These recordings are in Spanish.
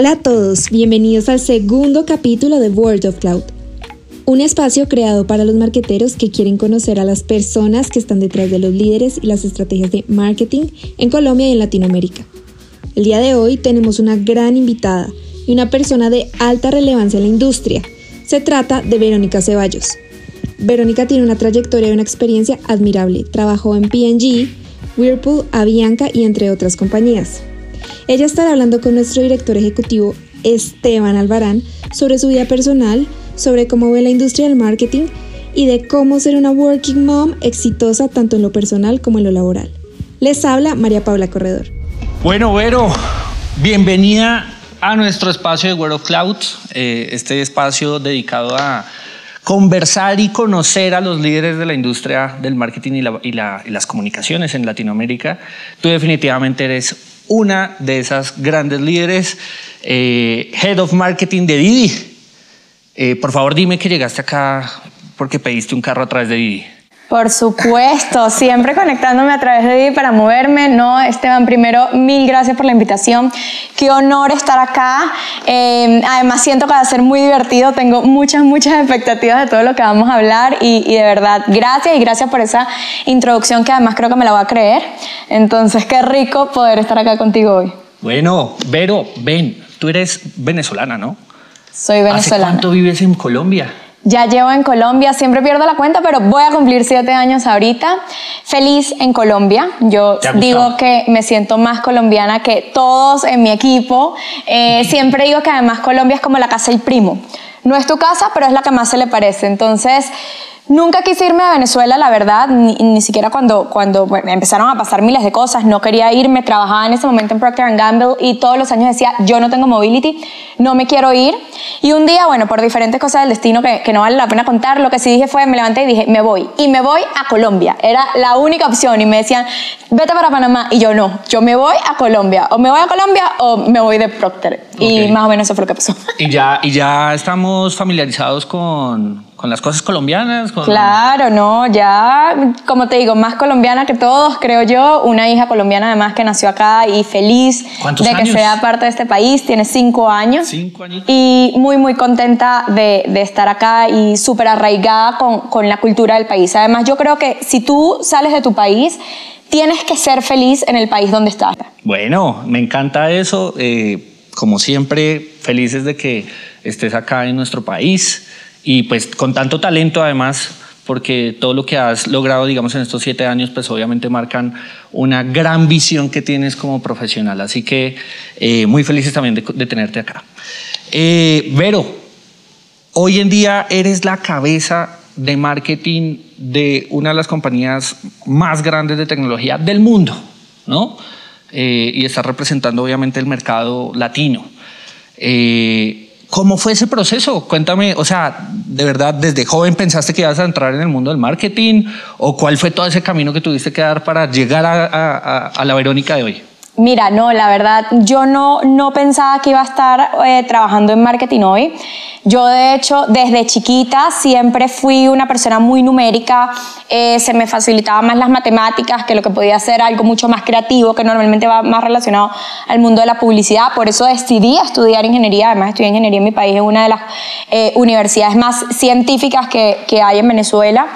Hola a todos, bienvenidos al segundo capítulo de World of Cloud, un espacio creado para los marqueteros que quieren conocer a las personas que están detrás de los líderes y las estrategias de marketing en Colombia y en Latinoamérica. El día de hoy tenemos una gran invitada y una persona de alta relevancia en la industria. Se trata de Verónica Ceballos. Verónica tiene una trayectoria y una experiencia admirable. Trabajó en P&G, Whirlpool, Avianca y entre otras compañías. Ella estará hablando con nuestro director ejecutivo Esteban Albarán sobre su vida personal, sobre cómo ve la industria del marketing y de cómo ser una working mom exitosa tanto en lo personal como en lo laboral. Les habla María Paula Corredor. Bueno, Vero, bienvenida a nuestro espacio de World of Clouds, eh, este espacio dedicado a conversar y conocer a los líderes de la industria del marketing y, y las comunicaciones en Latinoamérica. Tú definitivamente eres una de esas grandes líderes, eh, Head of Marketing de Didi. Eh, por favor, dime que llegaste acá porque pediste un carro a través de Didi. Por supuesto, siempre conectándome a través de Didi para moverme. No, Esteban, primero, mil gracias por la invitación. Qué honor estar acá. Eh, además, siento que va a ser muy divertido. Tengo muchas, muchas expectativas de todo lo que vamos a hablar y, y, de verdad, gracias y gracias por esa introducción que además creo que me la voy a creer. Entonces, qué rico poder estar acá contigo hoy. Bueno, Vero, ven, tú eres venezolana, ¿no? Soy venezolana. ¿Hace cuánto vives en Colombia? Ya llevo en Colombia, siempre pierdo la cuenta, pero voy a cumplir siete años ahorita. Feliz en Colombia. Yo digo que me siento más colombiana que todos en mi equipo. Eh, siempre digo que además Colombia es como la casa del primo. No es tu casa, pero es la que más se le parece. Entonces, Nunca quise irme a Venezuela, la verdad, ni, siquiera cuando, cuando empezaron a pasar miles de cosas. No quería irme, trabajaba en ese momento en Procter Gamble y todos los años decía, yo no tengo mobility, no me quiero ir. Y un día, bueno, por diferentes cosas del destino que, que no vale la pena contar, lo que sí dije fue, me levanté y dije, me voy. Y me voy a Colombia. Era la única opción. Y me decían, vete para Panamá. Y yo no, yo me voy a Colombia. O me voy a Colombia o me voy de Procter. Y más o menos eso fue lo que pasó. Y ya, y ya estamos familiarizados con con las cosas colombianas. Claro, no, ya, como te digo, más colombiana que todos, creo yo. Una hija colombiana además que nació acá y feliz de que sea parte de este país. Tiene cinco años. Cinco años. Y muy, muy contenta de, de estar acá y súper arraigada con, con la cultura del país. Además, yo creo que si tú sales de tu país, tienes que ser feliz en el país donde estás. Bueno, me encanta eso. Eh, como siempre, felices de que estés acá en nuestro país y pues con tanto talento además, porque todo lo que has logrado, digamos, en estos siete años, pues obviamente marcan una gran visión que tienes como profesional. Así que eh, muy felices también de, tenerte acá. Eh, Vero, hoy en día eres la cabeza de marketing de una de las compañías más grandes de tecnología del mundo, ¿no? Eh, y estás representando obviamente el mercado latino. Eh, ¿Cómo fue ese proceso? Cuéntame, o sea, de verdad, desde joven pensaste que ibas a entrar en el mundo del marketing o cuál fue todo ese camino que tuviste que dar para llegar a, la Verónica de hoy? Mira, no, la verdad, yo no, no pensaba que iba a estar eh, trabajando en marketing hoy. Yo, de hecho, desde chiquita siempre fui una persona muy numérica, eh, se me facilitaba más las matemáticas que lo que podía ser algo mucho más creativo, que normalmente va más relacionado al mundo de la publicidad. Por eso decidí estudiar ingeniería, además estudié ingeniería en mi país, en una de las eh, universidades más científicas que, que hay en Venezuela.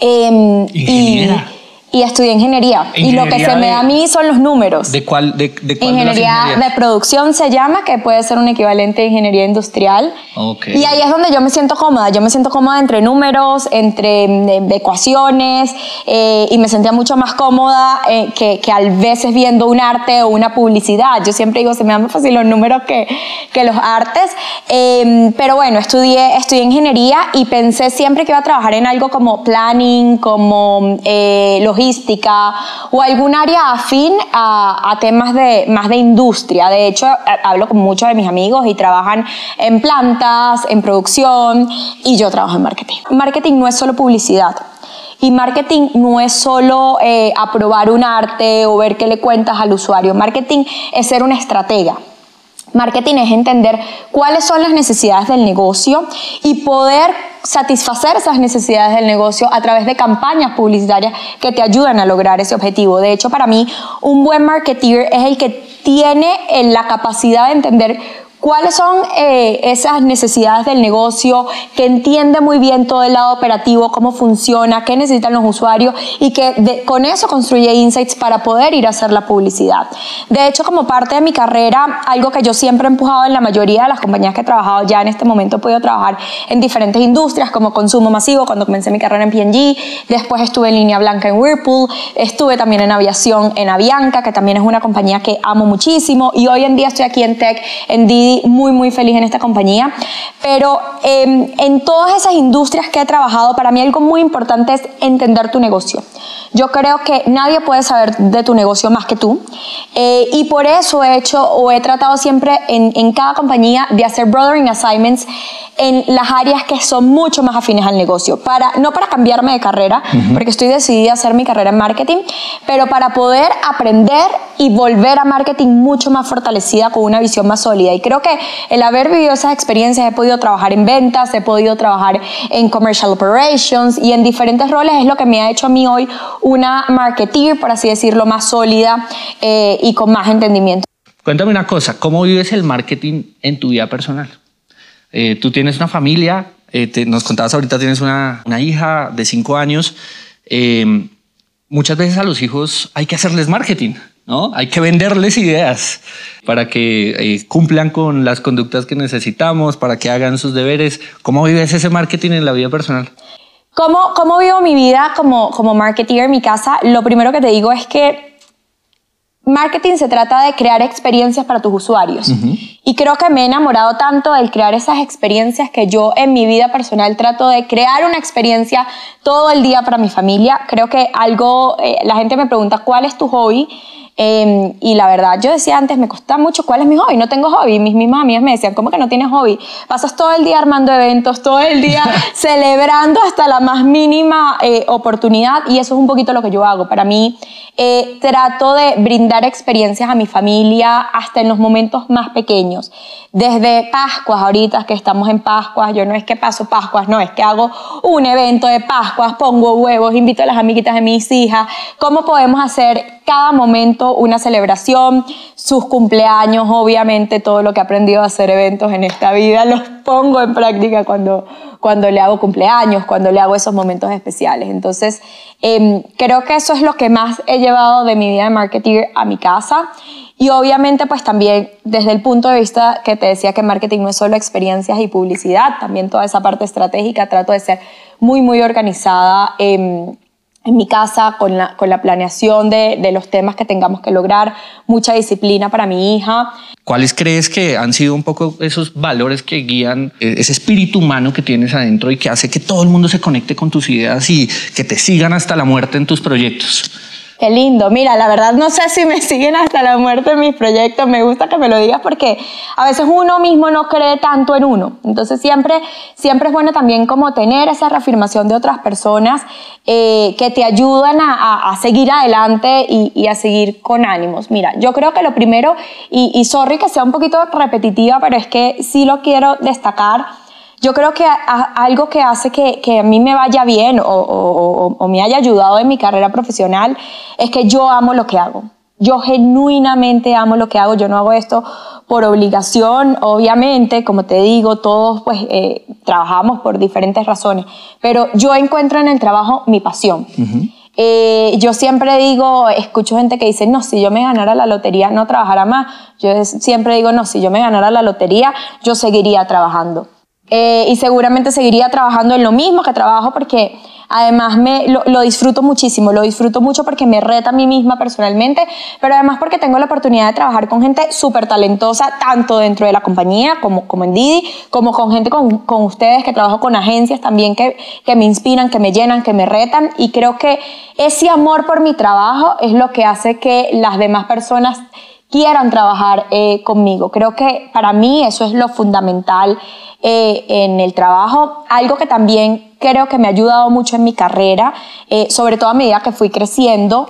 Eh, Ingeniera y estudié ingeniería. y lo que se me da a mí son los números. ¿De cuál? De, de cuál ingeniería de, producción se llama, que puede ser un equivalente de ingeniería industrial. Okay. Y ahí es donde yo me siento cómoda. Yo me siento cómoda entre números, entre mm, ecuaciones, eh, y me sentía mucho más cómoda eh, que, que a veces viendo un arte o una publicidad. Yo siempre digo, se me dan más fácil los números que, que los artes. Eh, pero bueno, estudié, estudié ingeniería y pensé siempre que iba a trabajar en algo como planning, como logística o algún área afín a, temas de, más de industria. De hecho, hablo con muchos de mis amigos y trabajan en plantas, en producción y yo trabajo en marketing. Marketing no es solo publicidad. Y marketing no es solo eh, aprobar un arte o ver qué le cuentas al usuario. Marketing es ser una estratega. Marketing es entender cuáles son las necesidades del negocio y poder satisfacer esas necesidades del negocio a través de campañas publicitarias que te ayudan a lograr ese objetivo. De hecho, para mí, un buen marketeer es el que tiene la capacidad de entender cuáles son eh, esas necesidades del negocio, que entiende muy bien todo el lado operativo, cómo funciona, qué necesitan los usuarios y que con eso construye insights para poder ir a hacer la publicidad. De hecho, como parte de mi carrera, algo que yo siempre he empujado en la mayoría de las compañías que he trabajado, ya en este momento he podido trabajar en diferentes industrias como consumo masivo, cuando comencé mi carrera en P&G, después estuve en línea blanca en Whirlpool, estuve también en aviación en Avianca, que también es una compañía que amo muchísimo, y hoy en día estoy aquí en Tech, en Muy, muy feliz en esta compañía. Pero em, en todas esas industrias que he trabajado, para mí algo muy importante es entender tu negocio. Yo creo que nadie puede saber de tu negocio más que tú. Eh, y por eso he hecho o he tratado siempre en, en cada compañía de hacer brothering assignments en las áreas que son mucho más afines al negocio. Para, no para cambiarme de carrera, porque estoy decidida a hacer mi carrera en marketing, pero para poder aprender y volver a marketing mucho más fortalecida con una visión más sólida. Y creo que el haber vivido esas experiencias, he podido trabajar en ventas, he podido trabajar en commercial operations y en diferentes roles es lo que me ha hecho a mí hoy una marketeer, por así decirlo, más sólida eh, y con más entendimiento. Cuéntame una cosa, ¿cómo vives el marketing en tu vida personal? Eh, tú tienes una familia, eh, nos contabas ahorita tienes una, una hija de cinco años. Eh, muchas veces a los hijos hay que hacerles marketing, ¿no? Hay que venderles ideas para que cumplan con las conductas que necesitamos, para que hagan sus deberes. ¿Cómo vives ese marketing en la vida personal? ¿Cómo, cómo vivo mi vida como, como marketeer en mi casa? Lo primero que te digo es que marketing se trata de crear experiencias para tus usuarios. Y creo que me he enamorado tanto del crear esas experiencias que yo en mi vida personal trato de crear una experiencia todo el día para mi familia. Creo que algo, eh, la gente me pregunta, ¿cuál es tu hobby? Em, y la verdad, yo decía antes, me costaba mucho, ¿cuál es mi hobby? No tengo hobby. Mis mismas amigas me decían, ¿cómo que no tienes hobby? Pasas todo el día armando eventos, todo el día celebrando hasta la más mínima eh, oportunidad y eso es un poquito lo que yo hago. Para mí, eh, trato de brindar experiencias a mi familia hasta en los momentos más pequeños. Desde Pascuas, ahorita que estamos en Pascuas, yo no es que paso Pascuas, no, es que hago un evento de Pascuas, pongo huevos, invito a las amiguitas de mis hijas. ¿Cómo podemos hacer cada momento una celebración, sus cumpleaños, obviamente todo lo que he aprendido a hacer eventos en esta vida los pongo en práctica cuando, cuando le hago cumpleaños, cuando le hago esos momentos especiales. Entonces, em, creo que eso es lo que más he llevado de mi vida de marketing a mi casa. Y obviamente, pues también desde el punto de vista que te decía que marketing no es solo experiencias y publicidad, también toda esa parte estratégica, trato de ser muy, muy organizada. Eh, en mi casa con la, con la planeación de, de, los temas que tengamos que lograr, mucha disciplina para mi hija. ¿Cuáles crees que han sido un poco esos valores que guían eh, ese espíritu humano que tienes adentro y que hace que todo el mundo se conecte con tus ideas y que te sigan hasta la muerte en tus proyectos? Qué lindo. Mira, la verdad no sé si me siguen hasta la muerte en mis proyectos. Me gusta que me lo digas porque a veces uno mismo no cree tanto en uno. Entonces siempre, siempre es bueno también como tener esa reafirmación de otras personas eh, que te ayudan a, seguir adelante y, a seguir con ánimos. Mira, yo creo que lo primero, y, y sorry que sea un poquito repetitiva, pero es que sí lo quiero destacar yo creo que algo que hace que, que, a mí me vaya bien o, o, o, me haya ayudado en mi carrera profesional es que yo amo lo que hago. Yo genuinamente amo lo que hago, yo no hago esto por obligación, obviamente, como te digo, todos pues eh, trabajamos por diferentes razones, pero yo encuentro en el trabajo mi pasión. Eh, yo siempre digo, escucho gente que dice, no, si yo me ganara la lotería no trabajara más. Yo siempre digo, no, si yo me ganara la lotería yo seguiría trabajando. Eh, y seguramente seguiría trabajando en lo mismo que trabajo porque además me, lo, disfruto muchísimo, lo disfruto mucho porque me reta a mí misma personalmente, pero además porque tengo la oportunidad de trabajar con gente súper talentosa, tanto dentro de la compañía como, como en Didi, como con gente con, con ustedes que trabajo con agencias también que, que me inspiran, que me llenan, que me retan. Y creo que ese amor por mi trabajo es lo que hace que las demás personas quieran trabajar eh, conmigo. Creo que para mí eso es lo fundamental eh, en el trabajo. Algo que también creo que me ha ayudado mucho en mi carrera, eh, sobre todo a medida que fui creciendo,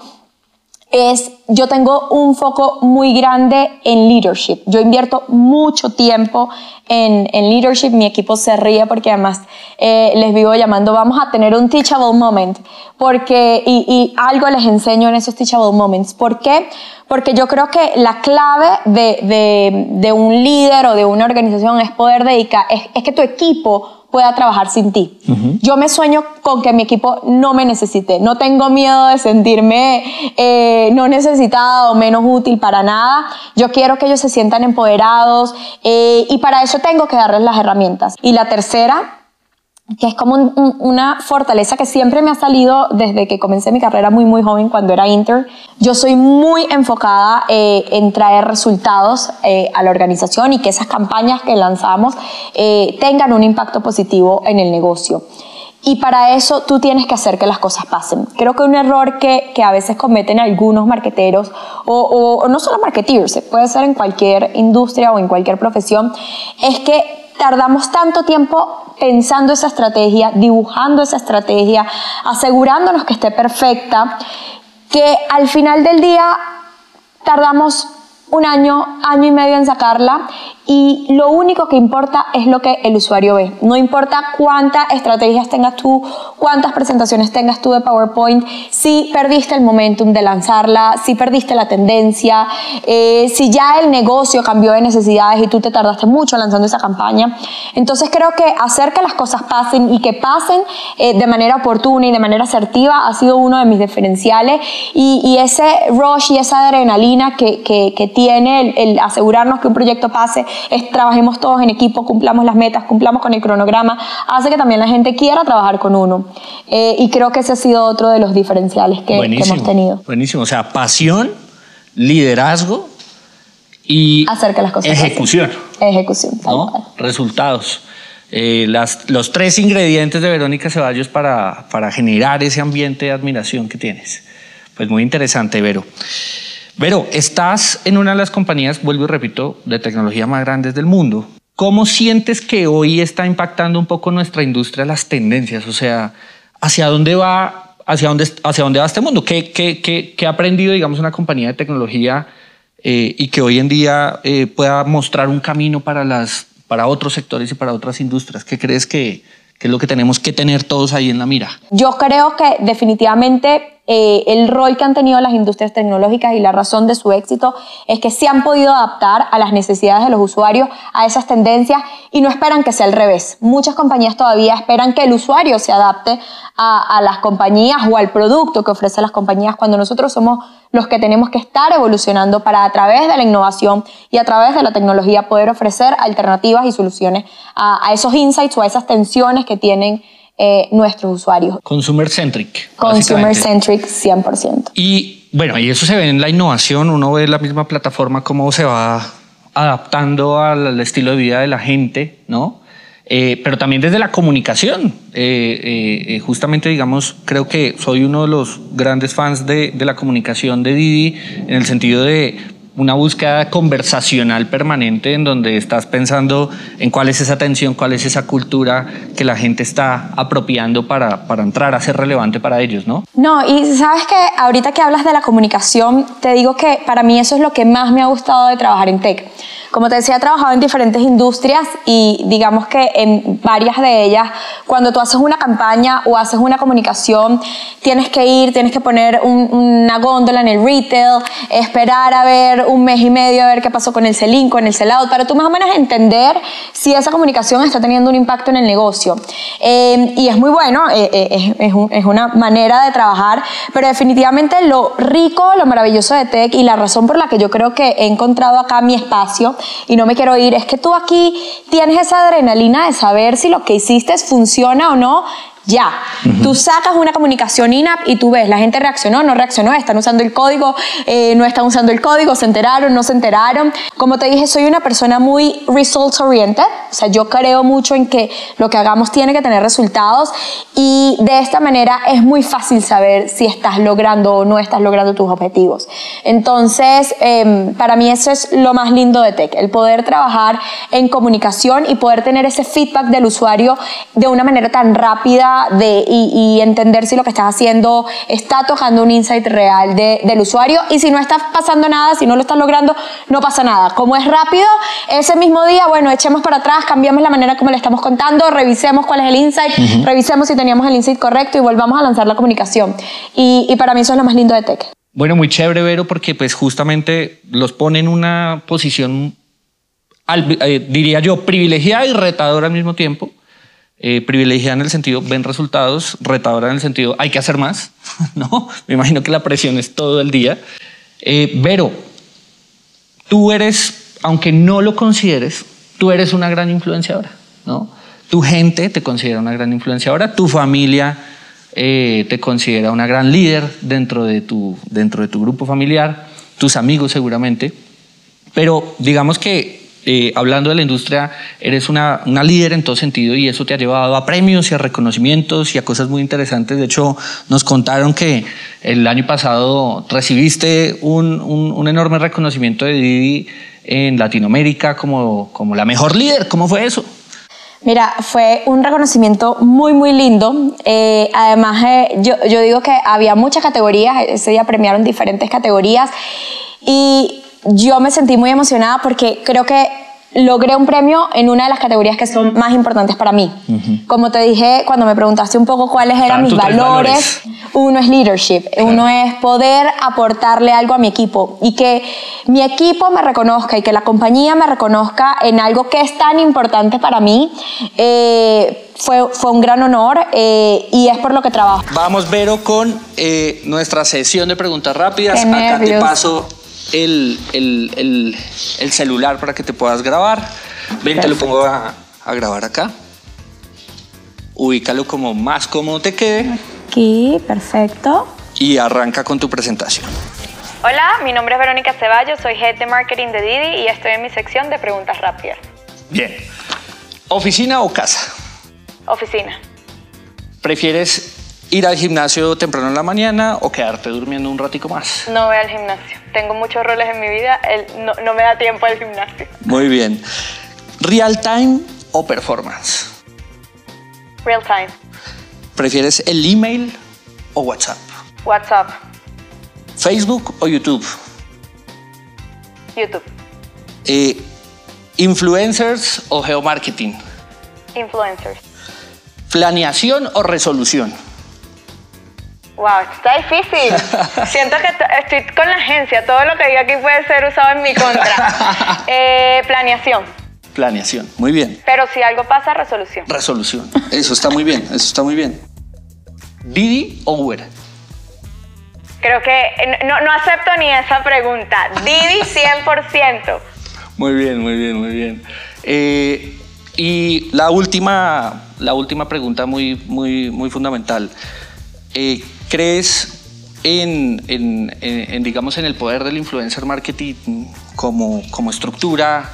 es yo tengo un foco muy grande en leadership. Yo invierto mucho tiempo en, en leadership. Mi equipo se ríe porque además eh, les vivo llamando, vamos a tener un teachable moment. Porque, y, algo les enseño en esos teachable moments. ¿Por qué? Porque yo creo que la clave de, de, un líder o de una organización es poder dedicar, es que tu equipo pueda trabajar sin ti. Yo me sueño con que mi equipo no me necesite. No tengo miedo de sentirme eh, no necesitada o menos útil para nada. Yo quiero que ellos se sientan empoderados eh, y para eso tengo que darles las herramientas. Y la tercera que es como una fortaleza que siempre me ha salido desde que comencé mi carrera muy muy joven cuando era inter. Yo soy muy enfocada eh, en traer resultados eh, a la organización y que esas campañas que lanzamos eh, tengan un impacto positivo en el negocio. Y para eso tú tienes que hacer que las cosas pasen. Creo que un error que, que a veces cometen algunos marqueteros, o, o no solo marketeers, puede ser en cualquier industria o en cualquier profesión, es que tardamos tanto tiempo pensando esa estrategia, dibujando esa estrategia, asegurándonos que esté perfecta, que al final del día tardamos un año, año y medio en sacarla y lo único que importa es lo que el usuario ve. No importa cuántas estrategias tengas tú, cuántas presentaciones tengas tú de PowerPoint, si perdiste el momentum de lanzarla, si perdiste la tendencia, eh, si ya el negocio cambió de necesidades y tú te tardaste mucho lanzando esa campaña. Entonces creo que hacer que las cosas pasen y que pasen eh, de manera oportuna y de manera asertiva ha sido uno de mis diferenciales y, ese rush y esa adrenalina que, que, tiene el asegurarnos que un proyecto pase trabajemos todos en equipo, cumplamos las metas, cumplamos con el cronograma, hace que también la gente quiera trabajar con uno. Eh, y creo que ese ha sido otro de los diferenciales que, hemos tenido. Buenísimo, o sea, pasión, liderazgo y hacer que las cosas ejecución. Ejecución. Resultados. Eh, las, los tres ingredientes de Verónica Ceballos para, para generar ese ambiente de admiración que tienes. Pues muy interesante, Vero. Pero estás en una de las compañías, vuelvo y repito, de tecnología más grandes del mundo. ¿Cómo sientes que hoy está impactando un poco nuestra industria las tendencias? O sea, ¿hacia dónde va, hacia dónde, hacia dónde va este mundo? ¿Qué, qué, qué, qué ha aprendido, digamos, una compañía de tecnología eh, y que hoy en día eh, pueda mostrar un camino para, las, para otros sectores y para otras industrias? ¿Qué crees que, que es lo que tenemos que tener todos ahí en la mira? Yo creo que definitivamente eh, el rol que han tenido las industrias tecnológicas y la razón de su éxito es que se han podido adaptar a las necesidades de los usuarios, a esas tendencias y no esperan que sea al revés. Muchas compañías todavía esperan que el usuario se adapte a, las compañías o al producto que ofrecen las compañías cuando nosotros somos los que tenemos que estar evolucionando para a través de la innovación y a través de la tecnología poder ofrecer alternativas y soluciones a esos insights o a esas tensiones que tienen eh, nuestros usuarios. Consumer centric. Consumer centric 100%. Y bueno, y eso se ve en la innovación, uno ve la misma plataforma cómo se va adaptando al, estilo de vida de la gente, ¿no? Eh, pero también desde la comunicación. Eh, justamente, digamos, creo que soy uno de los grandes fans de, de, la comunicación de Didi en el sentido de una búsqueda conversacional permanente en donde estás pensando en cuál es esa tensión, cuál es esa cultura que la gente está apropiando para, para entrar a ser relevante para ellos, ¿no? No, y sabes que ahorita que hablas de la comunicación, te digo que para mí eso es lo que más me ha gustado de trabajar en tech. Como te decía, he trabajado en diferentes industrias y digamos que en varias de ellas, cuando tú haces una campaña o haces una comunicación, tienes que ir, tienes que poner una góndola en el retail, esperar a ver un mes y medio a ver qué pasó con el sell-in, con el sell-out, para tú más o menos entender si esa comunicación está teniendo un impacto en el negocio. Eh, y es muy bueno, eh, eh, es, es, una manera de trabajar, pero definitivamente lo rico, lo maravilloso de Tech y la razón por la que yo creo que he encontrado acá mi espacio y no me quiero ir es que tú aquí tienes esa adrenalina de saber si lo que hiciste funciona o no ya. Tú sacas una comunicación INAP y tú ves, la gente reaccionó, no reaccionó, están usando el código, eh, no están usando el código, se enteraron, no se enteraron. Como te dije, soy una persona muy results oriented, o sea, yo creo mucho en que lo que hagamos tiene que tener resultados y de esta manera es muy fácil saber si estás logrando o no estás logrando tus objetivos. Entonces, em, para mí eso es lo más lindo de Tech, el poder trabajar en comunicación y poder tener ese feedback del usuario de una manera tan rápida de, y, entender si lo que estás haciendo está tocando un insight real del usuario. Y si no está pasando nada, si no lo estás logrando, no pasa nada. Como es rápido, ese mismo día, bueno, echemos para atrás, cambiamos la manera como le estamos contando, revisemos cuál es el insight, revisemos si teníamos el insight correcto y volvamos a lanzar la comunicación. Y, y para mí eso es lo más lindo de Tech. Bueno, muy chévere, Vero, porque pues justamente los pone en una posición, eh, diría yo, privilegiada y retadora al mismo tiempo. Eh, privilegiada en el sentido, ven resultados, retadora en el sentido, hay que hacer más, ¿no? Me imagino que la presión es todo el día. Eh, Vero, tú eres, aunque no lo consideres, tú eres una gran influenciadora, ¿no? Tu gente te considera una gran influenciadora, tu familia eh, te considera una gran líder dentro de, tu, dentro de tu grupo familiar, tus amigos seguramente, pero digamos que eh, hablando de la industria, eres una, una, líder en todo sentido y eso te ha llevado a premios y a reconocimientos y a cosas muy interesantes. De hecho, nos contaron que el año pasado recibiste un, un, un enorme reconocimiento de Didi en Latinoamérica como, como la mejor líder. ¿Cómo fue eso? Mira, fue un reconocimiento muy, muy lindo. Eh, además, eh, yo, yo digo que había muchas categorías, ese día premiaron diferentes categorías y yo me sentí muy emocionada porque creo que logré un premio en una de las categorías que son más importantes para mí. Como te dije cuando me preguntaste un poco cuáles eran mis valores, uno es leadership, uno es poder aportarle algo a mi equipo y que mi equipo me reconozca y que la compañía me reconozca en algo que es tan importante para mí. Eh, fue, fue, un gran honor eh, y es por lo que trabajo. Vamos, Vero, con eh, nuestra sesión de preguntas rápidas. Acá te paso el, el, el, celular para que te puedas grabar. Ven, te lo pongo a, a, grabar acá. Ubícalo como más cómodo te quede. Aquí, perfecto. Y arranca con tu presentación. Hola, mi nombre es Verónica Ceballos, soy Head de Marketing de Didi y estoy en mi sección de preguntas rápidas. Bien. ¿Oficina o casa? Oficina. ¿Prefieres ir al gimnasio temprano en la mañana o quedarte durmiendo un ratico más? No voy al gimnasio. Tengo muchos roles en mi vida, no, no me da tiempo al gimnasio. Muy bien. ¿Real time o performance? Real time. ¿Prefieres el email o WhatsApp? WhatsApp. ¿Facebook o YouTube? YouTube. Eh, ¿Influencers o geomarketing? Influencers. ¿Planeación o resolución? Wow, está difícil. Siento que estoy con la agencia. Todo lo que diga aquí puede ser usado en mi contra. Eh, planeación. Planeación, muy bien. Pero si algo pasa, resolución. Resolución. Eso está muy bien, eso está muy bien. ¿Didi o Uber? Creo que no, no acepto ni esa pregunta. Didi 100%. Muy bien, muy bien, muy bien. Eh, y la última, la última pregunta muy, muy, muy fundamental. Eh, ¿Crees en, digamos, en el poder del influencer marketing como, como estructura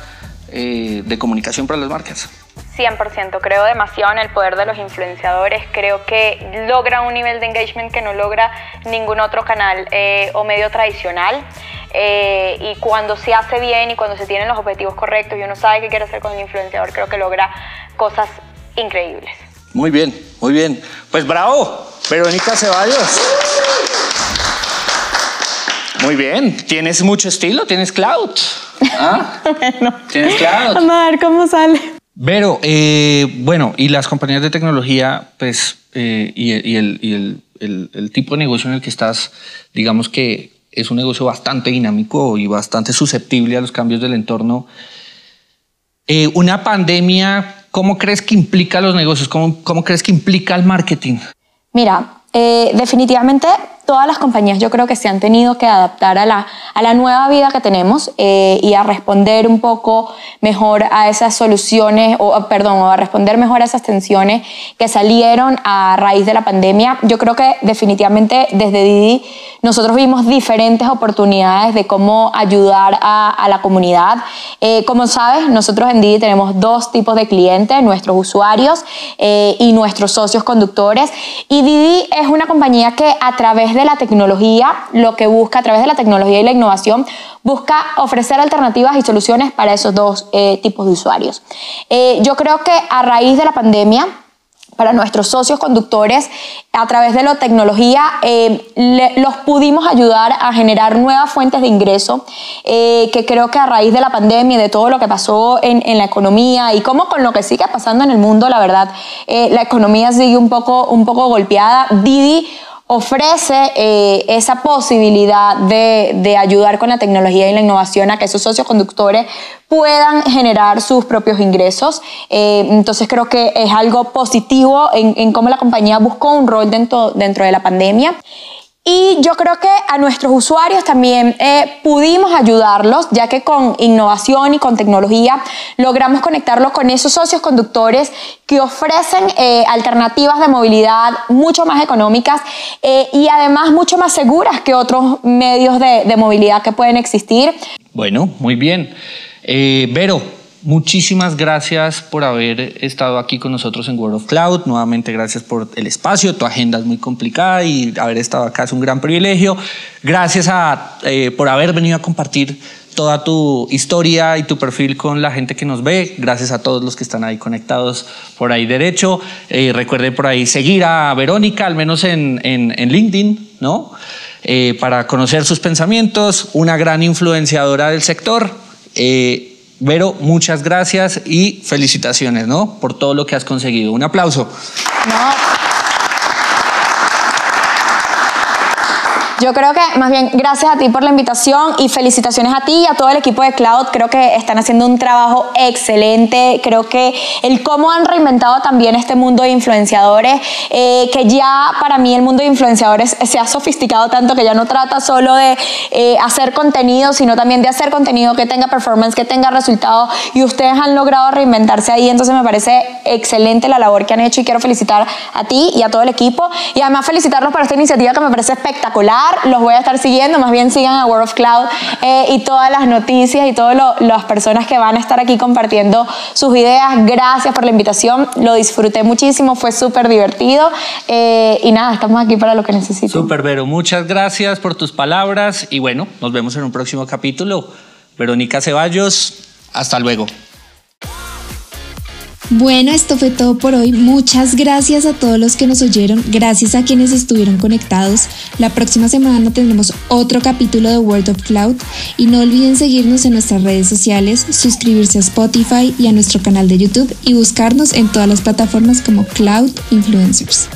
eh, de comunicación para las marcas? 100%, creo demasiado en el poder de los influenciadores, creo que logra un nivel de engagement que no logra ningún otro canal eh, o medio tradicional eh, y cuando se hace bien y cuando se tienen los objetivos correctos y uno sabe qué quiere hacer con el influenciador, creo que logra cosas increíbles. Muy bien, muy bien. Pues bravo, Verónica Ceballos. Muy bien, tienes mucho estilo, tienes cloud. ¿Ah? bueno, tienes cloud. Vamos a ver cómo sale. Vero, eh, bueno, y las compañías de tecnología, pues, eh, y, el, y el, el, tipo de negocio en el que estás, digamos que es un negocio bastante dinámico y bastante susceptible a los cambios del entorno. Eh, una pandemia ¿Cómo crees que implica los negocios? ¿Cómo, cómo crees que implica el marketing? Mira, eh, definitivamente todas las compañías yo creo que se han tenido que adaptar a la, a la nueva vida que tenemos eh, y a responder un poco mejor a esas soluciones, o perdón, o a responder mejor a esas tensiones que salieron a raíz de la pandemia. Yo creo que definitivamente desde Didi nosotros vimos diferentes oportunidades de cómo ayudar a, a la comunidad. Eh, como sabes, nosotros en Didi tenemos dos tipos de clientes, nuestros usuarios eh, y nuestros socios conductores. Y Didi es una compañía que a través de la tecnología, lo que busca, a través de la tecnología y la innovación, busca ofrecer alternativas y soluciones para esos dos eh, tipos de usuarios. yo creo que a raíz de la pandemia, para nuestros socios conductores a través de la tecnología, eh, los pudimos ayudar a generar nuevas fuentes de ingreso, eh, que creo que a raíz de la pandemia y de todo lo que pasó en, en, la economía y como con lo que sigue pasando en el mundo, la verdad, eh, la economía sigue un poco, un poco golpeada. Didi ofrece eh, esa posibilidad de, ayudar con la tecnología y la innovación a que esos socios conductores puedan generar sus propios ingresos. Eh, entonces creo que es algo positivo en, en, cómo la compañía buscó un rol dentro, dentro de la pandemia. Y yo creo que a nuestros usuarios también eh, pudimos ayudarlos, ya que con innovación y con tecnología logramos conectarlos con esos socios conductores que ofrecen eh, alternativas de movilidad mucho más económicas eh, y además mucho más seguras que otros medios de, de movilidad que pueden existir. Bueno, muy bien. Vero, Muchísimas gracias por haber estado aquí con nosotros en World of Cloud. Nuevamente, gracias por el espacio. Tu agenda es muy complicada y haber estado acá es un gran privilegio. Gracias eh, por haber venido a compartir toda tu historia y tu perfil con la gente que nos ve. Gracias a todos los que están ahí conectados por ahí derecho. Eh, recuerden por ahí seguir a Verónica, al menos en, en, en LinkedIn, ¿no? Eh, para conocer sus pensamientos, una gran influenciadora del sector. Eh, Vero, muchas gracias y felicitaciones, ¿no? Por todo lo que has conseguido. Un aplauso. Yo creo que más bien gracias a ti por la invitación y felicitaciones a ti y a todo el equipo de Cloud. Creo que están haciendo un trabajo excelente. Creo que el cómo han reinventado también este mundo de influenciadores, eh, que ya para mí el mundo de influenciadores se ha sofisticado tanto que ya no trata solo de eh, hacer contenido, sino también de hacer contenido que tenga performance, que tenga resultados. Y ustedes han logrado reinventarse ahí. Entonces me parece excelente la labor que han hecho y quiero felicitar a ti y a todo el equipo. Y además felicitarlos por esta iniciativa que me parece espectacular los voy a estar siguiendo, más bien sigan a World of Cloud eh, y todas las noticias y todas las personas que van a estar aquí compartiendo sus ideas. Gracias por la invitación, lo disfruté muchísimo, fue súper divertido eh, y nada, estamos aquí para lo que necesiten. Súper, Vero, muchas gracias por tus palabras y bueno, nos vemos en un próximo capítulo. Verónica Ceballos, hasta luego. Bueno, esto fue todo por hoy. Muchas gracias a todos los que nos oyeron, gracias a quienes estuvieron conectados. La próxima semana tendremos otro capítulo de World of Cloud y no olviden seguirnos en nuestras redes sociales, suscribirse a Spotify y a nuestro canal de YouTube y buscarnos en todas las plataformas como Cloud Influencers.